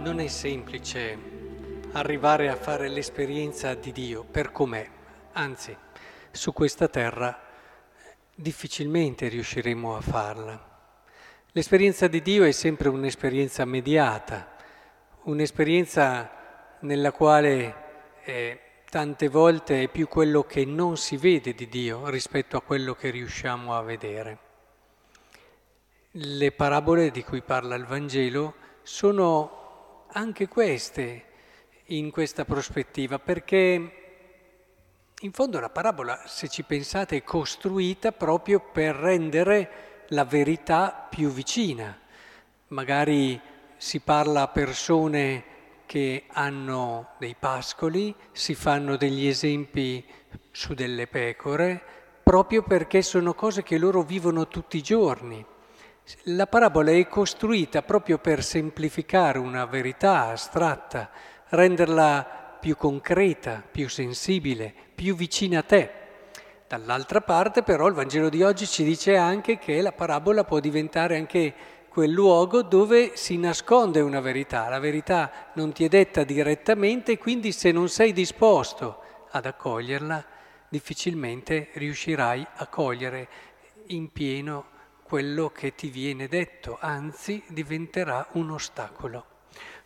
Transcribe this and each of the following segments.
non è semplice arrivare a fare l'esperienza di Dio per com'è, anzi, su questa terra difficilmente riusciremo a farla. L'esperienza di Dio è sempre un'esperienza mediata, un'esperienza nella quale eh, tante volte è più quello che non si vede di Dio rispetto a quello che riusciamo a vedere. Le parabole di cui parla il Vangelo sono anche queste in questa prospettiva, perché in fondo la parabola, se ci pensate, è costruita proprio per rendere la verità più vicina. Magari si parla a persone che hanno dei pascoli, si fanno degli esempi su delle pecore, proprio perché sono cose che loro vivono tutti i giorni. La parabola è costruita proprio per semplificare una verità astratta, renderla più concreta, più sensibile, più vicina a te. Dall'altra parte però il Vangelo di oggi ci dice anche che la parabola può diventare anche quel luogo dove si nasconde una verità. La verità non ti è detta direttamente quindi se non sei disposto ad accoglierla, difficilmente riuscirai a cogliere in pieno quello che ti viene detto, anzi diventerà un ostacolo.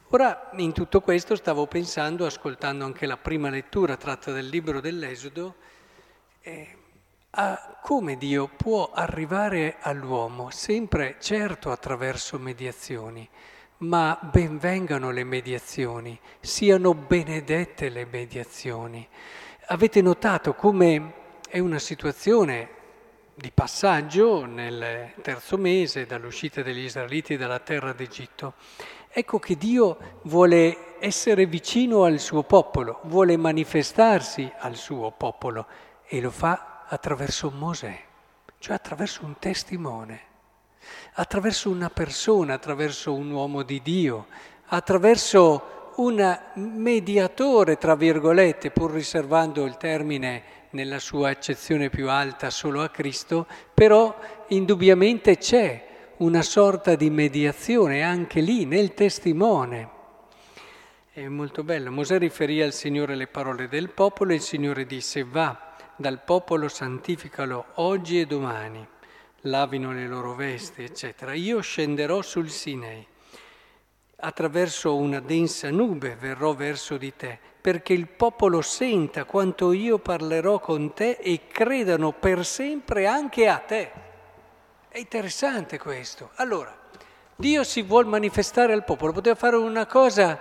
Ora, in tutto questo stavo pensando, ascoltando anche la prima lettura tratta dal libro dell'Esodo, eh, a come Dio può arrivare all'uomo, sempre certo attraverso mediazioni, ma benvengano le mediazioni, siano benedette le mediazioni. Avete notato come è una situazione di passaggio nel terzo mese dall'uscita degli Israeliti dalla terra d'Egitto. Ecco che Dio vuole essere vicino al suo popolo, vuole manifestarsi al suo popolo e lo fa attraverso Mosè, cioè attraverso un testimone, attraverso una persona, attraverso un uomo di Dio, attraverso un mediatore, tra virgolette, pur riservando il termine nella sua accezione più alta solo a Cristo, però indubbiamente c'è una sorta di mediazione anche lì nel testimone. È molto bello. Mosè riferì al Signore le parole del popolo e il Signore disse va dal popolo santificalo oggi e domani, lavino le loro vesti, eccetera. Io scenderò sul Sinei, attraverso una densa nube verrò verso di te, perché il popolo senta quanto io parlerò con te e credano per sempre anche a te. È interessante questo. Allora, Dio si vuole manifestare al popolo, poteva fare una cosa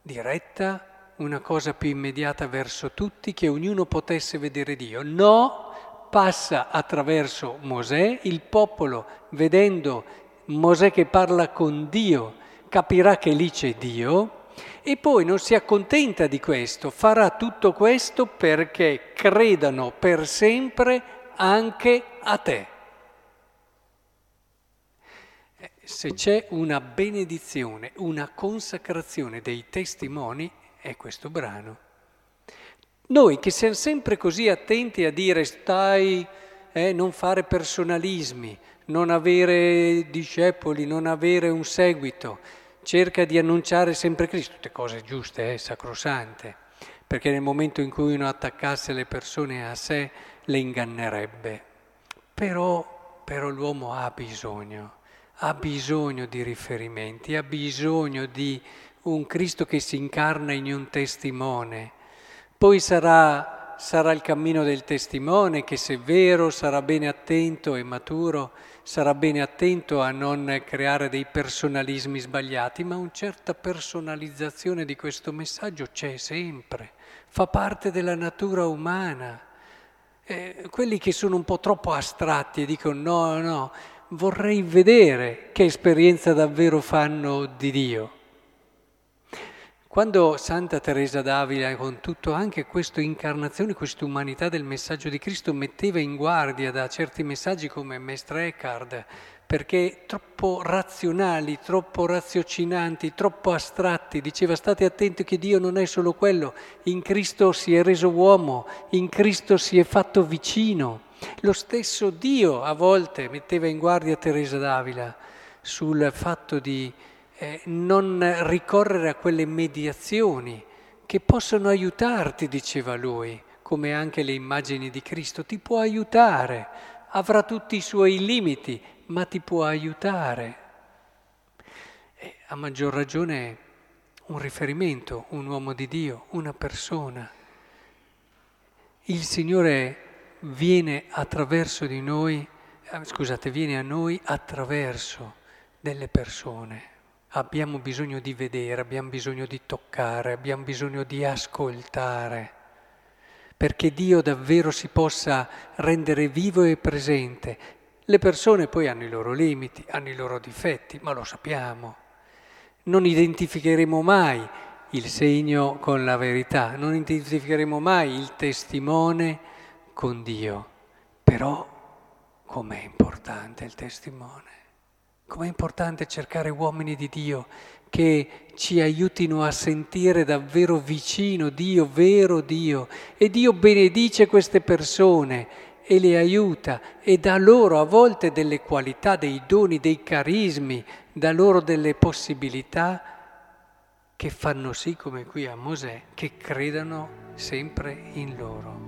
diretta, una cosa più immediata verso tutti, che ognuno potesse vedere Dio. No, passa attraverso Mosè, il popolo vedendo Mosè che parla con Dio, capirà che lì c'è Dio e poi non si accontenta di questo, farà tutto questo perché credano per sempre anche a te. Eh, se c'è una benedizione, una consacrazione dei testimoni, è questo brano. Noi che siamo sempre così attenti a dire stai, eh, non fare personalismi, non avere discepoli, non avere un seguito, cerca di annunciare sempre Cristo, tutte cose giuste, eh, sacrosante, perché nel momento in cui uno attaccasse le persone a sé le ingannerebbe. Però, però l'uomo ha bisogno, ha bisogno di riferimenti, ha bisogno di un Cristo che si incarna in un testimone. Poi sarà, sarà il cammino del testimone che se vero sarà bene attento e maturo, sarà bene attento a non creare dei personalismi sbagliati, ma una certa personalizzazione di questo messaggio c'è sempre, fa parte della natura umana. Eh, quelli che sono un po' troppo astratti e dicono no, no, vorrei vedere che esperienza davvero fanno di Dio. Quando Santa Teresa d'Avila, con tutto anche questa incarnazione, questa umanità del messaggio di Cristo, metteva in guardia da certi messaggi come Mestre Eckhart, perché troppo razionali, troppo raziocinanti, troppo astratti, diceva state attenti che Dio non è solo quello, in Cristo si è reso uomo, in Cristo si è fatto vicino. Lo stesso Dio a volte metteva in guardia Teresa d'Avila sul fatto di eh, non ricorrere a quelle mediazioni che possono aiutarti, diceva lui, come anche le immagini di Cristo, ti può aiutare, avrà tutti i suoi limiti, ma ti può aiutare. E a maggior ragione un riferimento, un uomo di Dio, una persona. Il Signore viene attraverso di noi, eh, scusate, viene a noi attraverso delle persone. Abbiamo bisogno di vedere, abbiamo bisogno di toccare, abbiamo bisogno di ascoltare, perché Dio davvero si possa rendere vivo e presente. Le persone poi hanno i loro limiti, hanno i loro difetti, ma lo sappiamo. Non identificheremo mai il segno con la verità, non identificheremo mai il testimone con Dio. Però com'è importante il testimone, com'è importante cercare uomini di Dio che ci aiutino a sentire davvero vicino Dio, vero Dio. E Dio benedice queste persone e le aiuta e dà loro a volte delle qualità, dei doni, dei carismi, dà loro delle possibilità che fanno sì, come qui a Mosè, che credano sempre in loro.